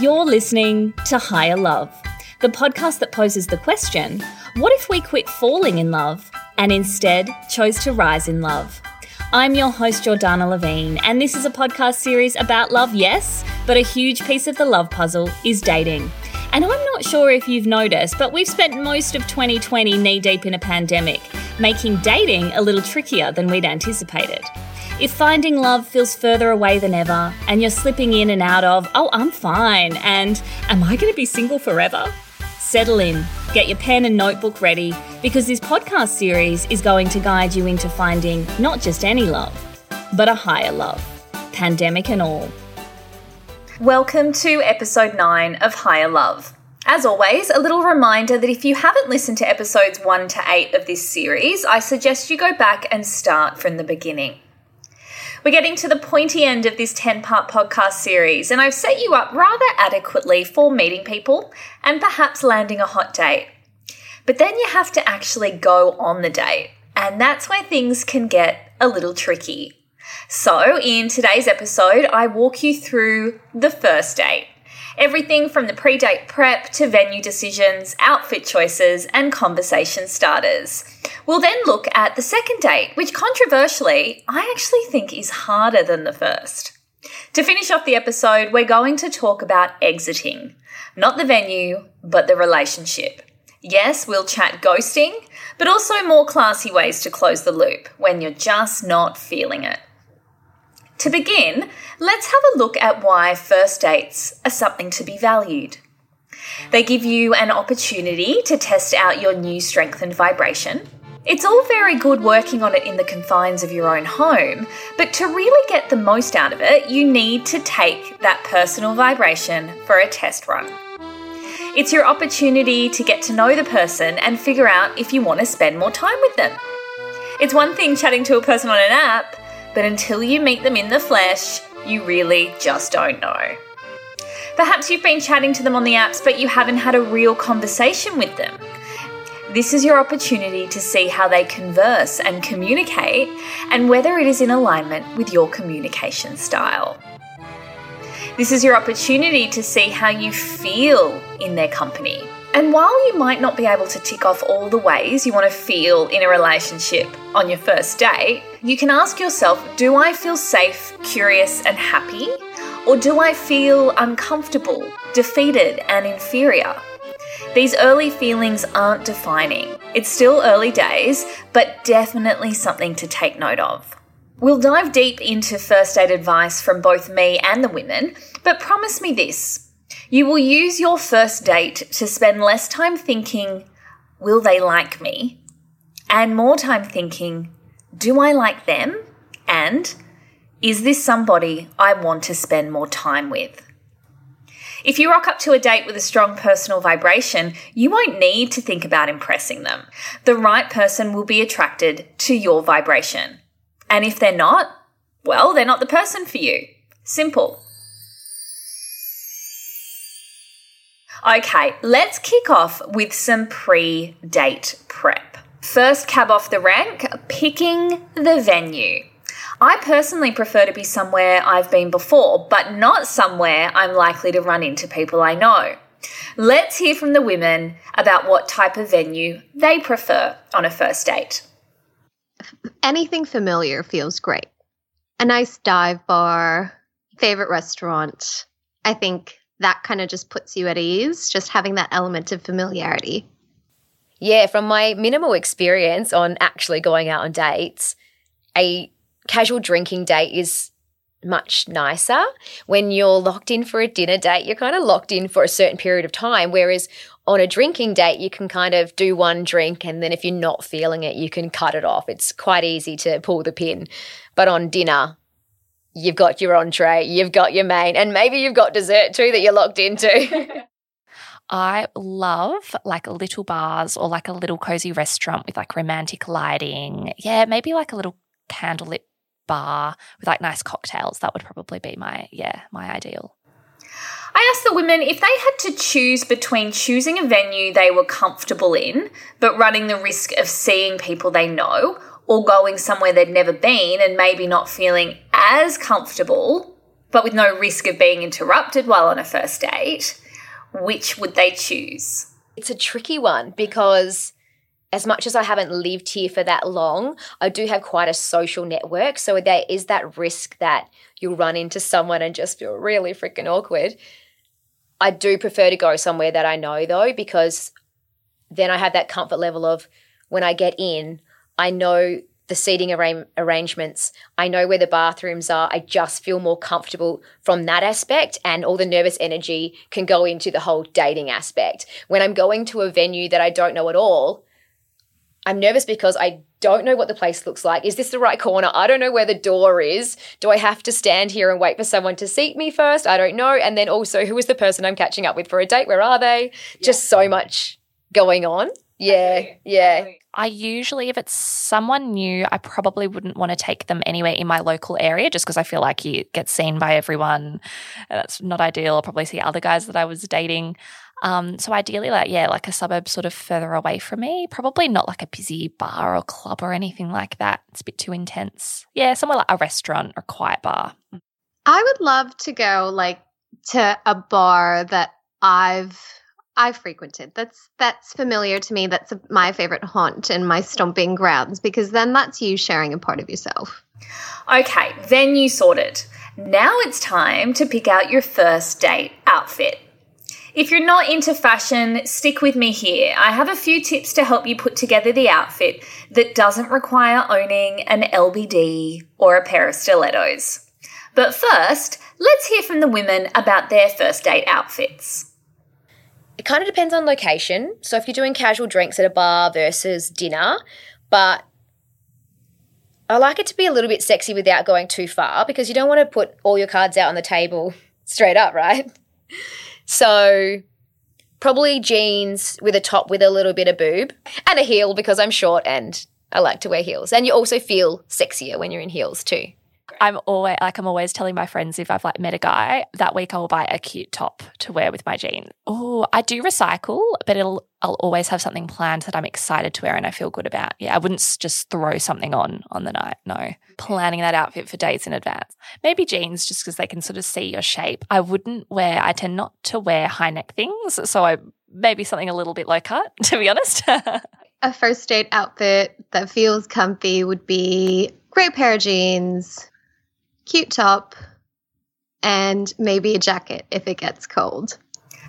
You're listening to Higher Love, the podcast that poses the question what if we quit falling in love and instead chose to rise in love? I'm your host, Jordana Levine, and this is a podcast series about love, yes, but a huge piece of the love puzzle is dating. And I'm not sure if you've noticed, but we've spent most of 2020 knee deep in a pandemic, making dating a little trickier than we'd anticipated. If finding love feels further away than ever, and you're slipping in and out of, oh, I'm fine, and am I going to be single forever? Settle in, get your pen and notebook ready, because this podcast series is going to guide you into finding not just any love, but a higher love, pandemic and all. Welcome to episode 9 of Higher Love. As always, a little reminder that if you haven't listened to episodes 1 to 8 of this series, I suggest you go back and start from the beginning. We're getting to the pointy end of this 10 part podcast series, and I've set you up rather adequately for meeting people and perhaps landing a hot date. But then you have to actually go on the date, and that's where things can get a little tricky. So, in today's episode, I walk you through the first date. Everything from the pre date prep to venue decisions, outfit choices, and conversation starters. We'll then look at the second date, which controversially, I actually think is harder than the first. To finish off the episode, we're going to talk about exiting. Not the venue, but the relationship. Yes, we'll chat ghosting, but also more classy ways to close the loop when you're just not feeling it. To begin, let's have a look at why first dates are something to be valued. They give you an opportunity to test out your new strength and vibration. It's all very good working on it in the confines of your own home, but to really get the most out of it, you need to take that personal vibration for a test run. It's your opportunity to get to know the person and figure out if you want to spend more time with them. It's one thing chatting to a person on an app, but until you meet them in the flesh, you really just don't know. Perhaps you've been chatting to them on the apps, but you haven't had a real conversation with them. This is your opportunity to see how they converse and communicate and whether it is in alignment with your communication style. This is your opportunity to see how you feel in their company. And while you might not be able to tick off all the ways you want to feel in a relationship on your first date, you can ask yourself Do I feel safe, curious, and happy? Or do I feel uncomfortable, defeated, and inferior? These early feelings aren't defining. It's still early days, but definitely something to take note of. We'll dive deep into first date advice from both me and the women, but promise me this you will use your first date to spend less time thinking, will they like me? And more time thinking, do I like them? And is this somebody I want to spend more time with? If you rock up to a date with a strong personal vibration, you won't need to think about impressing them. The right person will be attracted to your vibration. And if they're not, well, they're not the person for you. Simple. Okay, let's kick off with some pre date prep. First cab off the rank, picking the venue. I personally prefer to be somewhere I've been before, but not somewhere I'm likely to run into people I know. Let's hear from the women about what type of venue they prefer on a first date. Anything familiar feels great. A nice dive bar, favorite restaurant. I think that kind of just puts you at ease, just having that element of familiarity. Yeah, from my minimal experience on actually going out on dates, a casual drinking date is much nicer. When you're locked in for a dinner date, you're kind of locked in for a certain period of time. Whereas on a drinking date, you can kind of do one drink and then if you're not feeling it, you can cut it off. It's quite easy to pull the pin. But on dinner, you've got your entree, you've got your main, and maybe you've got dessert too that you're locked into. I love like little bars or like a little cozy restaurant with like romantic lighting. Yeah, maybe like a little candlelit bar with like nice cocktails. That would probably be my, yeah, my ideal. I asked the women if they had to choose between choosing a venue they were comfortable in, but running the risk of seeing people they know, or going somewhere they'd never been and maybe not feeling as comfortable, but with no risk of being interrupted while on a first date, which would they choose? It's a tricky one because as much as I haven't lived here for that long, I do have quite a social network. So there is that risk that you'll run into someone and just feel really freaking awkward. I do prefer to go somewhere that I know though, because then I have that comfort level of when I get in, I know the seating arra- arrangements. I know where the bathrooms are. I just feel more comfortable from that aspect, and all the nervous energy can go into the whole dating aspect. When I'm going to a venue that I don't know at all, I'm nervous because I don't know what the place looks like. Is this the right corner? I don't know where the door is. Do I have to stand here and wait for someone to seat me first? I don't know. And then also, who is the person I'm catching up with for a date? Where are they? Yeah. Just so much going on. Yeah, yeah. I usually, if it's someone new, I probably wouldn't want to take them anywhere in my local area just because I feel like you get seen by everyone. That's not ideal. I'll probably see other guys that I was dating. Um, so ideally, like yeah, like a suburb sort of further away from me. Probably not like a busy bar or club or anything like that. It's a bit too intense. Yeah, somewhere like a restaurant or a quiet bar. I would love to go like to a bar that I've I've frequented. That's that's familiar to me. That's a, my favorite haunt and my stomping grounds because then that's you sharing a part of yourself. Okay, then you sorted. It. Now it's time to pick out your first date outfit. If you're not into fashion, stick with me here. I have a few tips to help you put together the outfit that doesn't require owning an LBD or a pair of stilettos. But first, let's hear from the women about their first date outfits. It kind of depends on location. So if you're doing casual drinks at a bar versus dinner, but I like it to be a little bit sexy without going too far because you don't want to put all your cards out on the table straight up, right? So probably jeans with a top with a little bit of boob and a heel because I'm short and I like to wear heels. And you also feel sexier when you're in heels too. I'm always like I'm always telling my friends if I've like met a guy that week I will buy a cute top to wear with my jeans. Oh, I do recycle, but it'll I'll always have something planned that I'm excited to wear and I feel good about. Yeah, I wouldn't just throw something on on the night. No, planning that outfit for days in advance. Maybe jeans just because they can sort of see your shape. I wouldn't wear. I tend not to wear high neck things, so I maybe something a little bit low cut. To be honest. a first date outfit that feels comfy would be great pair of jeans, cute top, and maybe a jacket if it gets cold.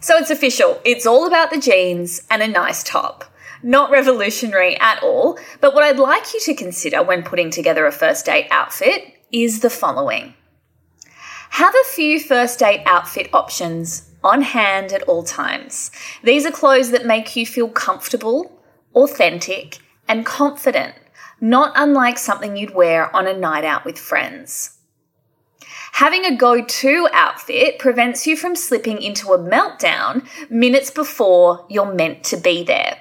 So it's official. It's all about the jeans and a nice top. Not revolutionary at all, but what I'd like you to consider when putting together a first date outfit is the following. Have a few first date outfit options on hand at all times. These are clothes that make you feel comfortable, authentic, and confident, not unlike something you'd wear on a night out with friends. Having a go to outfit prevents you from slipping into a meltdown minutes before you're meant to be there.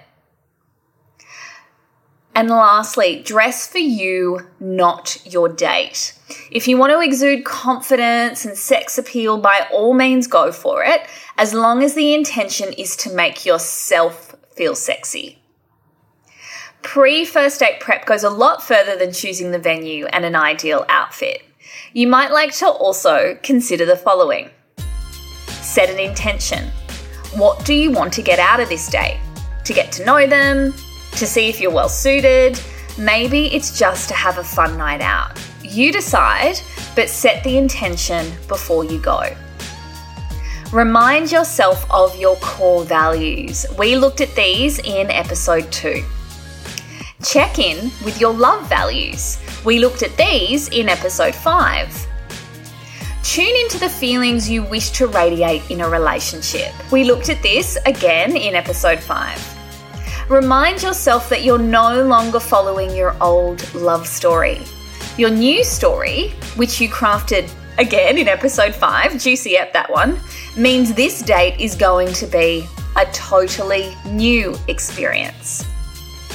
And lastly, dress for you, not your date. If you want to exude confidence and sex appeal, by all means go for it, as long as the intention is to make yourself feel sexy. Pre first date prep goes a lot further than choosing the venue and an ideal outfit. You might like to also consider the following set an intention. What do you want to get out of this date? To get to know them? To see if you're well suited? Maybe it's just to have a fun night out. You decide, but set the intention before you go. Remind yourself of your core values. We looked at these in episode 2. Check in with your love values. We looked at these in episode 5. Tune into the feelings you wish to radiate in a relationship. We looked at this again in episode 5. Remind yourself that you're no longer following your old love story. Your new story, which you crafted again in episode five, juicy ep that one, means this date is going to be a totally new experience.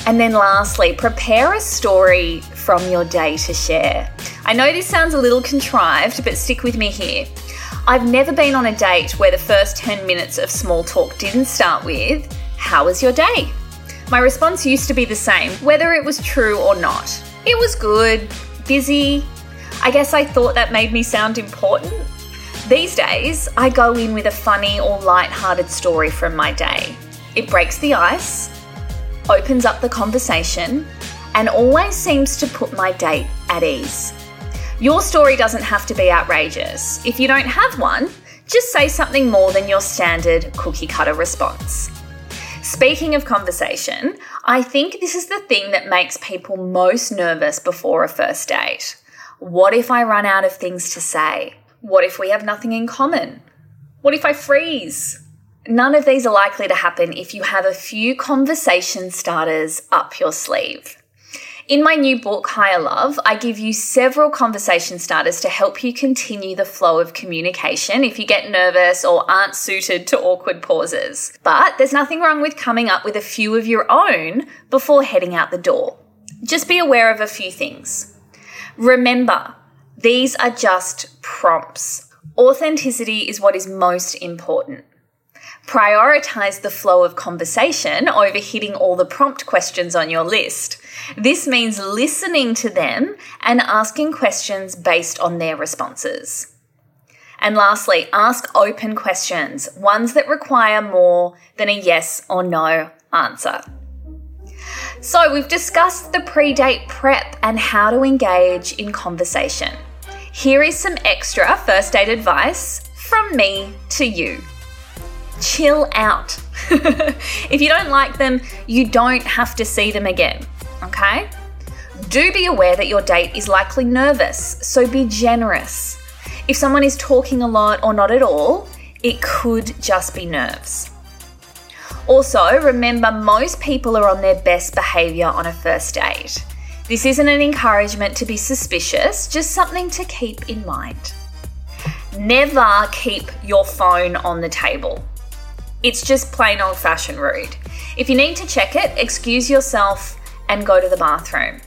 And then lastly, prepare a story from your day to share. I know this sounds a little contrived, but stick with me here. I've never been on a date where the first 10 minutes of small talk didn't start with, How was your day? My response used to be the same, whether it was true or not. It was good, busy. I guess I thought that made me sound important. These days, I go in with a funny or light-hearted story from my day. It breaks the ice, opens up the conversation, and always seems to put my date at ease. Your story doesn't have to be outrageous. If you don't have one, just say something more than your standard cookie cutter response. Speaking of conversation, I think this is the thing that makes people most nervous before a first date. What if I run out of things to say? What if we have nothing in common? What if I freeze? None of these are likely to happen if you have a few conversation starters up your sleeve. In my new book, Higher Love, I give you several conversation starters to help you continue the flow of communication if you get nervous or aren't suited to awkward pauses. But there's nothing wrong with coming up with a few of your own before heading out the door. Just be aware of a few things. Remember, these are just prompts. Authenticity is what is most important. Prioritize the flow of conversation over hitting all the prompt questions on your list. This means listening to them and asking questions based on their responses. And lastly, ask open questions, ones that require more than a yes or no answer. So, we've discussed the pre date prep and how to engage in conversation. Here is some extra first date advice from me to you chill out. if you don't like them, you don't have to see them again, okay? Do be aware that your date is likely nervous, so be generous. If someone is talking a lot or not at all, it could just be nerves. Also, remember most people are on their best behaviour on a first date. This isn't an encouragement to be suspicious, just something to keep in mind. Never keep your phone on the table. It's just plain old fashioned rude. If you need to check it, excuse yourself and go to the bathroom.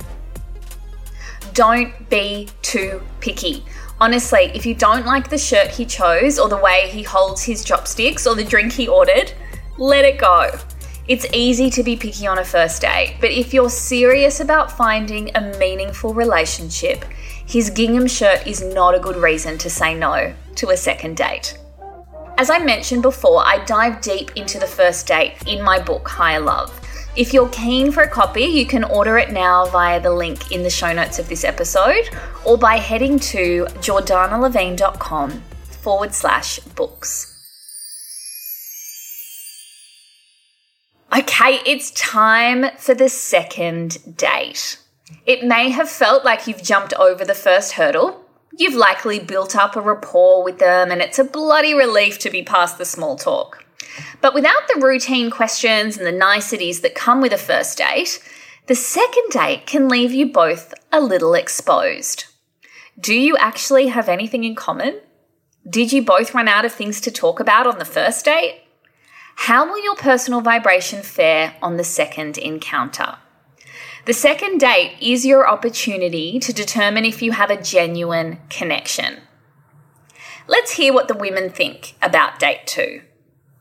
Don't be too picky. Honestly, if you don't like the shirt he chose, or the way he holds his chopsticks, or the drink he ordered, let it go. It's easy to be picky on a first date, but if you're serious about finding a meaningful relationship, his gingham shirt is not a good reason to say no to a second date. As I mentioned before, I dive deep into the first date in my book, Higher Love. If you're keen for a copy, you can order it now via the link in the show notes of this episode or by heading to jordanalevine.com forward slash books. Okay, it's time for the second date. It may have felt like you've jumped over the first hurdle, You've likely built up a rapport with them, and it's a bloody relief to be past the small talk. But without the routine questions and the niceties that come with a first date, the second date can leave you both a little exposed. Do you actually have anything in common? Did you both run out of things to talk about on the first date? How will your personal vibration fare on the second encounter? The second date is your opportunity to determine if you have a genuine connection. Let's hear what the women think about date two.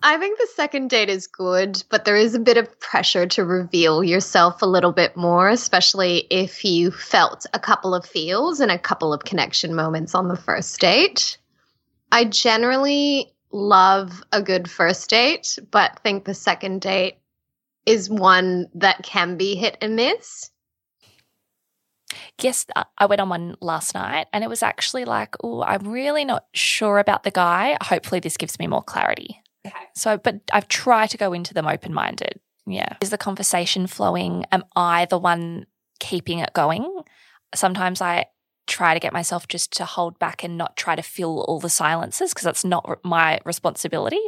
I think the second date is good, but there is a bit of pressure to reveal yourself a little bit more, especially if you felt a couple of feels and a couple of connection moments on the first date. I generally love a good first date, but think the second date is one that can be hit and miss. Yes, uh, I went on one last night and it was actually like, oh, I'm really not sure about the guy. Hopefully, this gives me more clarity. Okay. So, but I've tried to go into them open minded. Yeah. Is the conversation flowing? Am I the one keeping it going? Sometimes I try to get myself just to hold back and not try to fill all the silences because that's not my responsibility.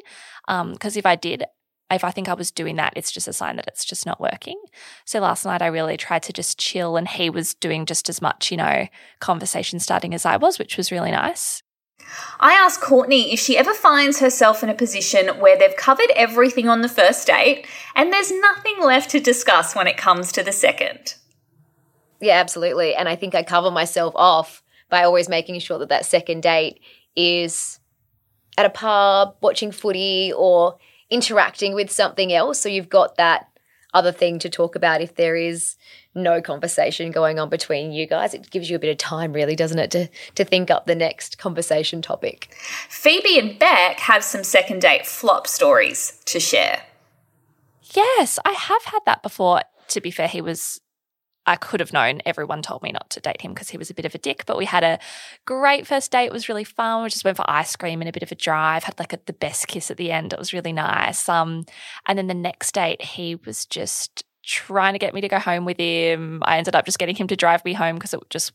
Because um, if I did, if I think I was doing that, it's just a sign that it's just not working. So last night I really tried to just chill and he was doing just as much, you know, conversation starting as I was, which was really nice. I asked Courtney if she ever finds herself in a position where they've covered everything on the first date and there's nothing left to discuss when it comes to the second. Yeah, absolutely. And I think I cover myself off by always making sure that that second date is at a pub, watching footy, or interacting with something else. So you've got that other thing to talk about if there is no conversation going on between you guys. It gives you a bit of time, really, doesn't it, to, to think up the next conversation topic. Phoebe and Beck have some second date flop stories to share. Yes, I have had that before. To be fair, he was I could have known everyone told me not to date him because he was a bit of a dick. But we had a great first date. It was really fun. We just went for ice cream and a bit of a drive. Had like a, the best kiss at the end. It was really nice. Um, and then the next date, he was just trying to get me to go home with him. I ended up just getting him to drive me home because it just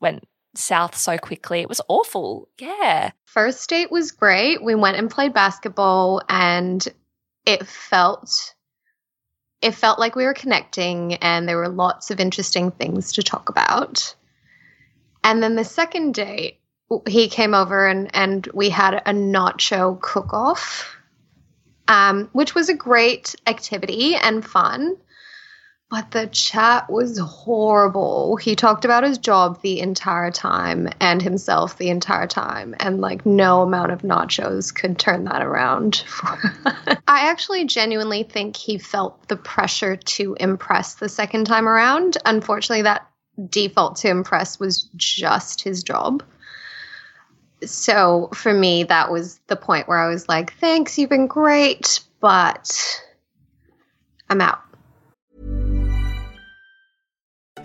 went south so quickly. It was awful. Yeah. First date was great. We went and played basketball and it felt it felt like we were connecting and there were lots of interesting things to talk about. And then the second date, he came over and, and we had a nacho cook off, um, which was a great activity and fun. But the chat was horrible. He talked about his job the entire time and himself the entire time, and like no amount of nachos could turn that around. I actually genuinely think he felt the pressure to impress the second time around. Unfortunately, that default to impress was just his job. So for me, that was the point where I was like, thanks, you've been great, but I'm out.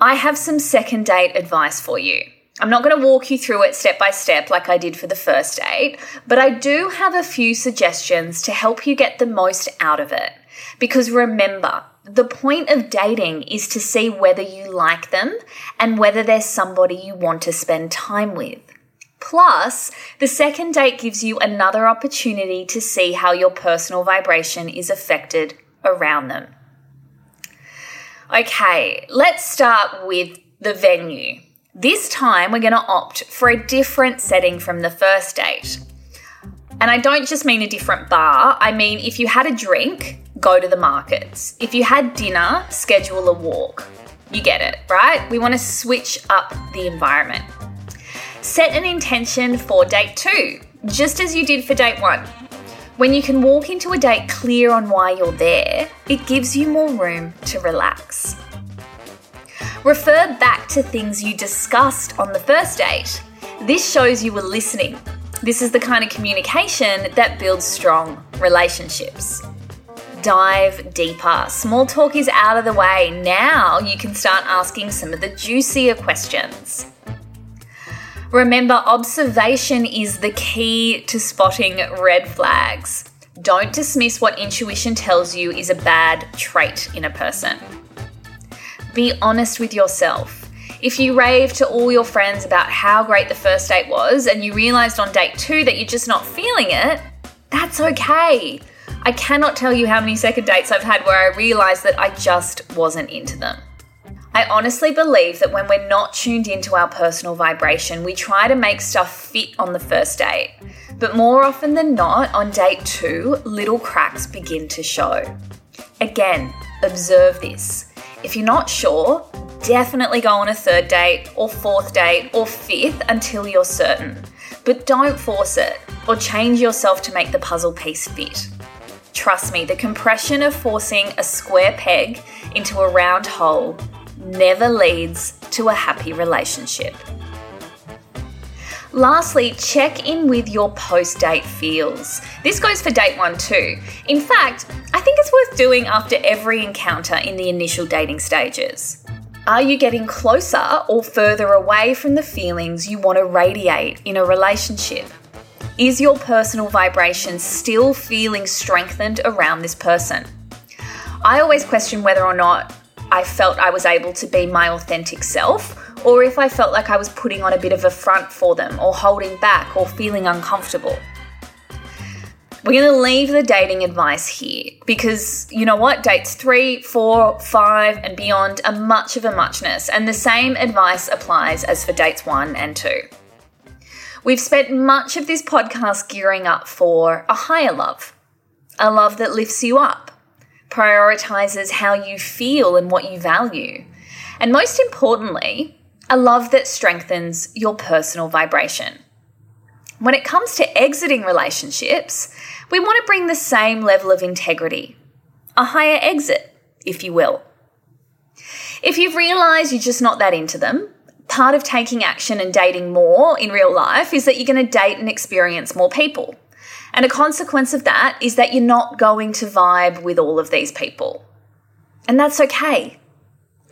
I have some second date advice for you. I'm not going to walk you through it step by step like I did for the first date, but I do have a few suggestions to help you get the most out of it. Because remember, the point of dating is to see whether you like them and whether there's somebody you want to spend time with. Plus, the second date gives you another opportunity to see how your personal vibration is affected around them. Okay, let's start with the venue. This time we're going to opt for a different setting from the first date. And I don't just mean a different bar, I mean if you had a drink, go to the markets. If you had dinner, schedule a walk. You get it, right? We want to switch up the environment. Set an intention for date two, just as you did for date one. When you can walk into a date clear on why you're there, it gives you more room to relax. Refer back to things you discussed on the first date. This shows you were listening. This is the kind of communication that builds strong relationships. Dive deeper. Small talk is out of the way. Now you can start asking some of the juicier questions. Remember, observation is the key to spotting red flags. Don't dismiss what intuition tells you is a bad trait in a person. Be honest with yourself. If you rave to all your friends about how great the first date was and you realized on date two that you're just not feeling it, that's okay. I cannot tell you how many second dates I've had where I realized that I just wasn't into them. I honestly believe that when we're not tuned into our personal vibration, we try to make stuff fit on the first date. But more often than not, on date two, little cracks begin to show. Again, observe this. If you're not sure, definitely go on a third date, or fourth date, or fifth until you're certain. But don't force it, or change yourself to make the puzzle piece fit. Trust me, the compression of forcing a square peg into a round hole never leads to a happy relationship. Lastly, check in with your post date feels. This goes for date one too. In fact, I think it's worth doing after every encounter in the initial dating stages. Are you getting closer or further away from the feelings you want to radiate in a relationship? Is your personal vibration still feeling strengthened around this person? I always question whether or not I felt I was able to be my authentic self, or if I felt like I was putting on a bit of a front for them, or holding back, or feeling uncomfortable. We're going to leave the dating advice here because you know what? Dates three, four, five, and beyond are much of a muchness, and the same advice applies as for dates one and two. We've spent much of this podcast gearing up for a higher love, a love that lifts you up, prioritizes how you feel and what you value, and most importantly, a love that strengthens your personal vibration. When it comes to exiting relationships, we want to bring the same level of integrity, a higher exit, if you will. If you've realised you're just not that into them, part of taking action and dating more in real life is that you're going to date and experience more people. And a consequence of that is that you're not going to vibe with all of these people. And that's okay.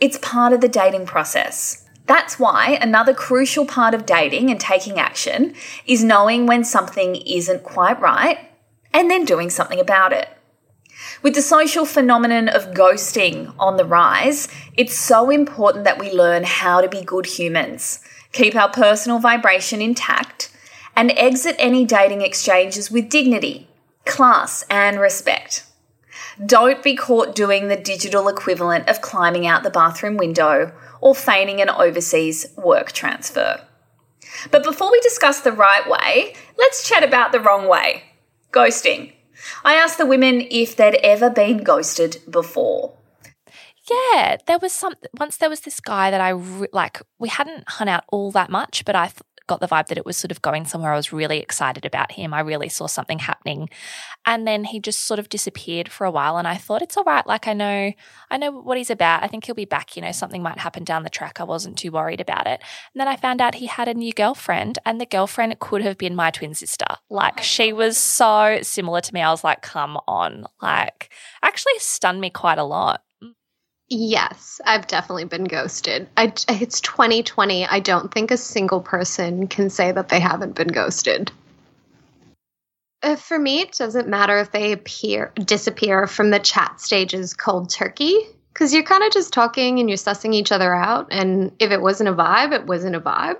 It's part of the dating process. That's why another crucial part of dating and taking action is knowing when something isn't quite right and then doing something about it. With the social phenomenon of ghosting on the rise, it's so important that we learn how to be good humans, keep our personal vibration intact, and exit any dating exchanges with dignity, class, and respect. Don't be caught doing the digital equivalent of climbing out the bathroom window or feigning an overseas work transfer. But before we discuss the right way, let's chat about the wrong way ghosting. I asked the women if they'd ever been ghosted before. Yeah, there was some. Once there was this guy that I re- like. We hadn't hung out all that much, but I got the vibe that it was sort of going somewhere. I was really excited about him. I really saw something happening. And then he just sort of disappeared for a while and I thought it's all right. Like I know I know what he's about. I think he'll be back, you know, something might happen down the track. I wasn't too worried about it. And then I found out he had a new girlfriend and the girlfriend could have been my twin sister. Like oh she was so similar to me. I was like, "Come on." Like actually stunned me quite a lot. Yes, I've definitely been ghosted. I, it's 2020. I don't think a single person can say that they haven't been ghosted. Uh, for me, it doesn't matter if they appear disappear from the chat stages cold turkey because you're kind of just talking and you're sussing each other out. And if it wasn't a vibe, it wasn't a vibe.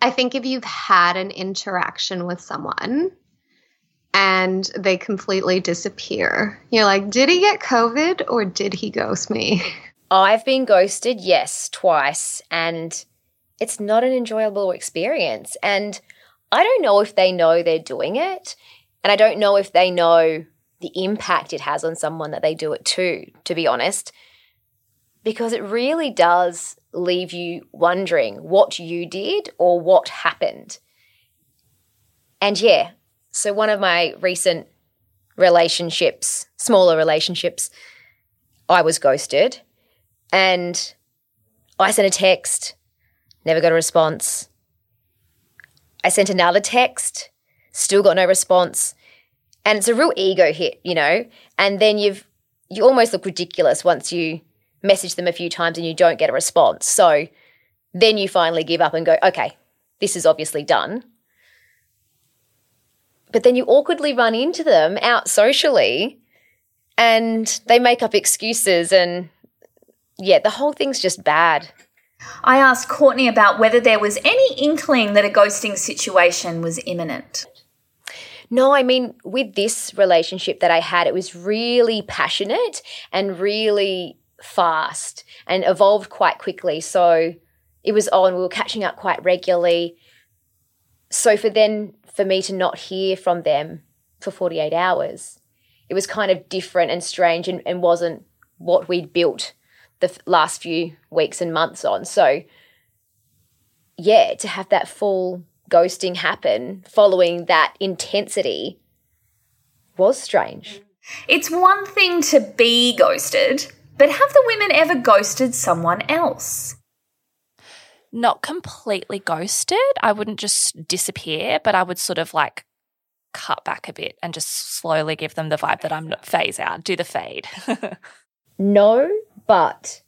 I think if you've had an interaction with someone and they completely disappear. You're like, did he get COVID or did he ghost me? I've been ghosted, yes, twice, and it's not an enjoyable experience. And I don't know if they know they're doing it, and I don't know if they know the impact it has on someone that they do it to, to be honest, because it really does leave you wondering what you did or what happened. And yeah, so, one of my recent relationships, smaller relationships, I was ghosted and I sent a text, never got a response. I sent another text, still got no response. And it's a real ego hit, you know? And then you've, you almost look ridiculous once you message them a few times and you don't get a response. So then you finally give up and go, okay, this is obviously done. But then you awkwardly run into them out socially and they make up excuses and yeah, the whole thing's just bad. I asked Courtney about whether there was any inkling that a ghosting situation was imminent. No, I mean, with this relationship that I had, it was really passionate and really fast and evolved quite quickly. So it was oh, on, we were catching up quite regularly. So for then for me to not hear from them for 48 hours. It was kind of different and strange and, and wasn't what we'd built the f- last few weeks and months on. So, yeah, to have that full ghosting happen following that intensity was strange. It's one thing to be ghosted, but have the women ever ghosted someone else? Not completely ghosted. I wouldn't just disappear, but I would sort of like cut back a bit and just slowly give them the vibe that I'm not phase out, do the fade. no, but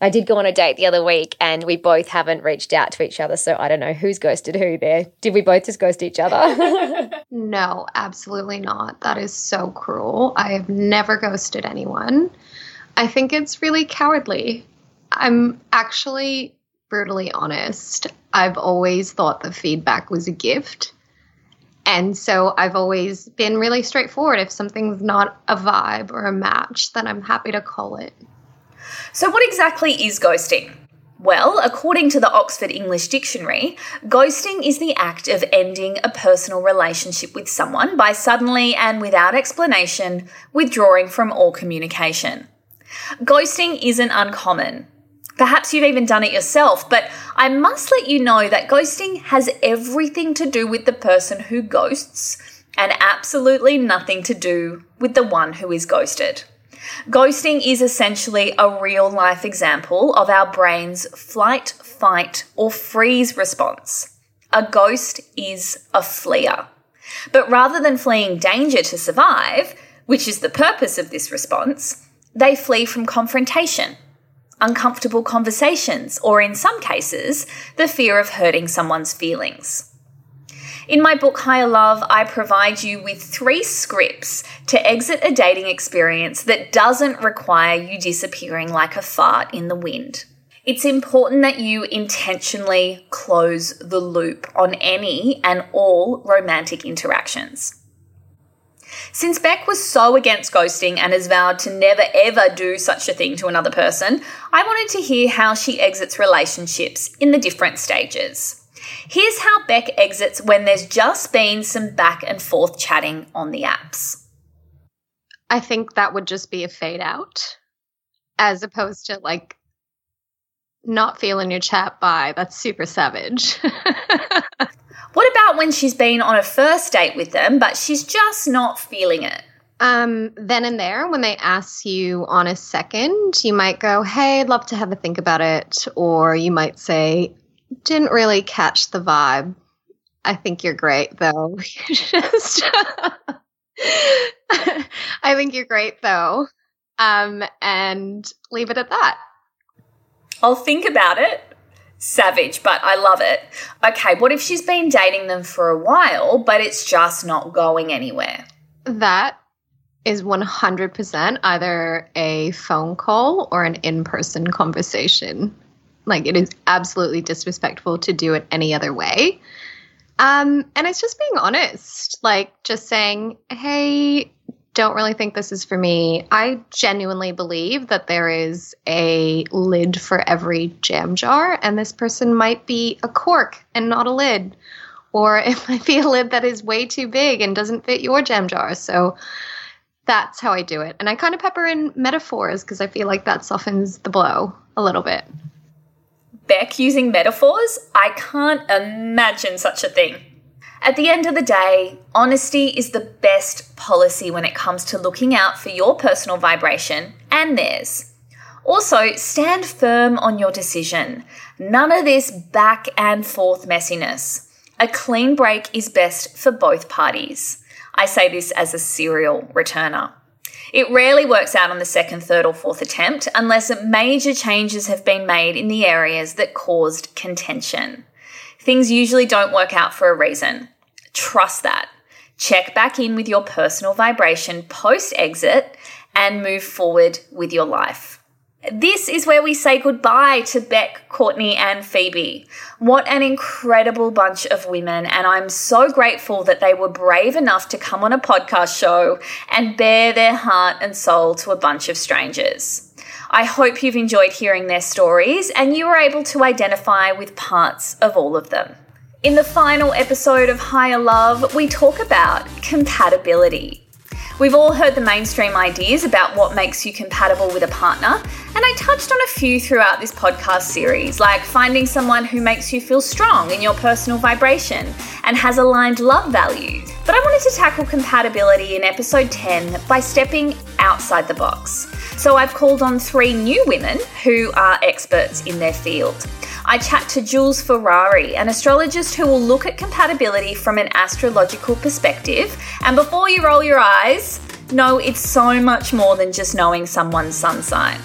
I did go on a date the other week and we both haven't reached out to each other. So I don't know who's ghosted who there. Did we both just ghost each other? no, absolutely not. That is so cruel. I have never ghosted anyone. I think it's really cowardly. I'm actually brutally honest. I've always thought that feedback was a gift. And so I've always been really straightforward. If something's not a vibe or a match, then I'm happy to call it. So, what exactly is ghosting? Well, according to the Oxford English Dictionary, ghosting is the act of ending a personal relationship with someone by suddenly and without explanation withdrawing from all communication. Ghosting isn't uncommon. Perhaps you've even done it yourself, but I must let you know that ghosting has everything to do with the person who ghosts and absolutely nothing to do with the one who is ghosted. Ghosting is essentially a real life example of our brain's flight, fight, or freeze response. A ghost is a fleer. But rather than fleeing danger to survive, which is the purpose of this response, they flee from confrontation, uncomfortable conversations, or in some cases, the fear of hurting someone's feelings. In my book Higher Love, I provide you with three scripts to exit a dating experience that doesn't require you disappearing like a fart in the wind. It's important that you intentionally close the loop on any and all romantic interactions. Since Beck was so against ghosting and has vowed to never ever do such a thing to another person, I wanted to hear how she exits relationships in the different stages. Here's how Beck exits when there's just been some back and forth chatting on the apps. I think that would just be a fade out as opposed to like not feeling your chat by. That's super savage. what about when she's been on a first date with them, but she's just not feeling it? Um, then and there, when they ask you on a second, you might go, Hey, I'd love to have a think about it. Or you might say, didn't really catch the vibe. I think you're great, though. Just, I think you're great, though. Um, and leave it at that. I'll think about it. Savage, but I love it. Okay, what if she's been dating them for a while, but it's just not going anywhere? That is 100% either a phone call or an in person conversation. Like it is absolutely disrespectful to do it any other way. Um, and it's just being honest, like just saying, hey, don't really think this is for me. I genuinely believe that there is a lid for every jam jar, and this person might be a cork and not a lid. Or it might be a lid that is way too big and doesn't fit your jam jar. So that's how I do it. And I kind of pepper in metaphors because I feel like that softens the blow a little bit. Beck using metaphors? I can't imagine such a thing. At the end of the day, honesty is the best policy when it comes to looking out for your personal vibration and theirs. Also, stand firm on your decision. None of this back and forth messiness. A clean break is best for both parties. I say this as a serial returner. It rarely works out on the second, third, or fourth attempt unless major changes have been made in the areas that caused contention. Things usually don't work out for a reason. Trust that. Check back in with your personal vibration post exit and move forward with your life. This is where we say goodbye to Beck, Courtney, and Phoebe. What an incredible bunch of women, and I'm so grateful that they were brave enough to come on a podcast show and bare their heart and soul to a bunch of strangers. I hope you've enjoyed hearing their stories and you were able to identify with parts of all of them. In the final episode of Higher Love, we talk about compatibility. We've all heard the mainstream ideas about what makes you compatible with a partner, and I touched on a few throughout this podcast series, like finding someone who makes you feel strong in your personal vibration and has aligned love values. But I wanted to tackle compatibility in episode 10 by stepping outside the box. So I've called on three new women who are experts in their field. I chat to Jules Ferrari, an astrologist who will look at compatibility from an astrological perspective. And before you roll your eyes, know it's so much more than just knowing someone's sun sign.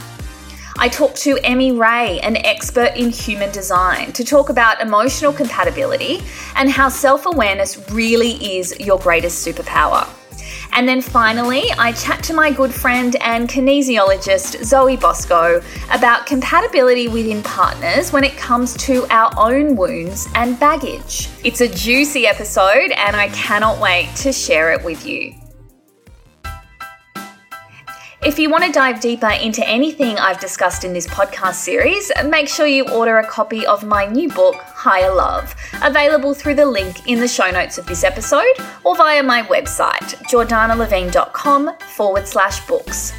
I talked to Emmy Ray, an expert in human design, to talk about emotional compatibility and how self awareness really is your greatest superpower. And then finally, I chat to my good friend and kinesiologist Zoe Bosco about compatibility within partners when it comes to our own wounds and baggage. It's a juicy episode, and I cannot wait to share it with you. If you want to dive deeper into anything I've discussed in this podcast series, make sure you order a copy of my new book, Higher Love, available through the link in the show notes of this episode or via my website, jordannalevin.com forward slash books.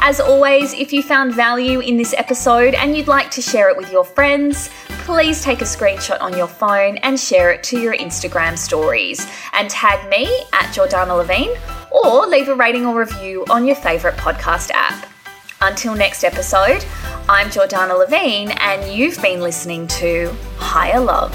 As always, if you found value in this episode and you'd like to share it with your friends, please take a screenshot on your phone and share it to your Instagram stories and tag me at Jordanna Levin or leave a rating or review on your favourite podcast app. Until next episode, I'm Jordanna Levin, and you've been listening to Higher Love.